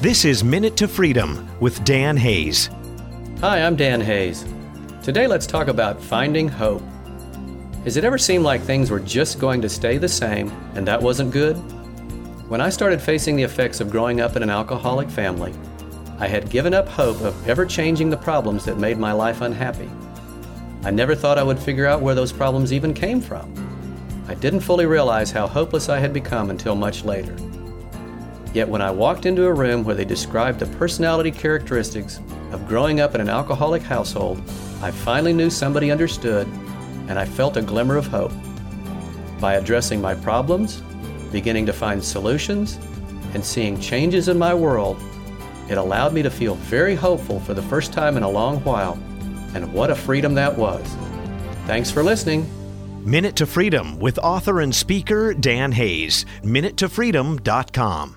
This is Minute to Freedom with Dan Hayes. Hi, I'm Dan Hayes. Today, let's talk about finding hope. Has it ever seemed like things were just going to stay the same and that wasn't good? When I started facing the effects of growing up in an alcoholic family, I had given up hope of ever changing the problems that made my life unhappy. I never thought I would figure out where those problems even came from. I didn't fully realize how hopeless I had become until much later. Yet when I walked into a room where they described the personality characteristics of growing up in an alcoholic household, I finally knew somebody understood and I felt a glimmer of hope. By addressing my problems, beginning to find solutions, and seeing changes in my world, it allowed me to feel very hopeful for the first time in a long while. And what a freedom that was. Thanks for listening. Minute to Freedom with author and speaker Dan Hayes. MinuteToFreedom.com.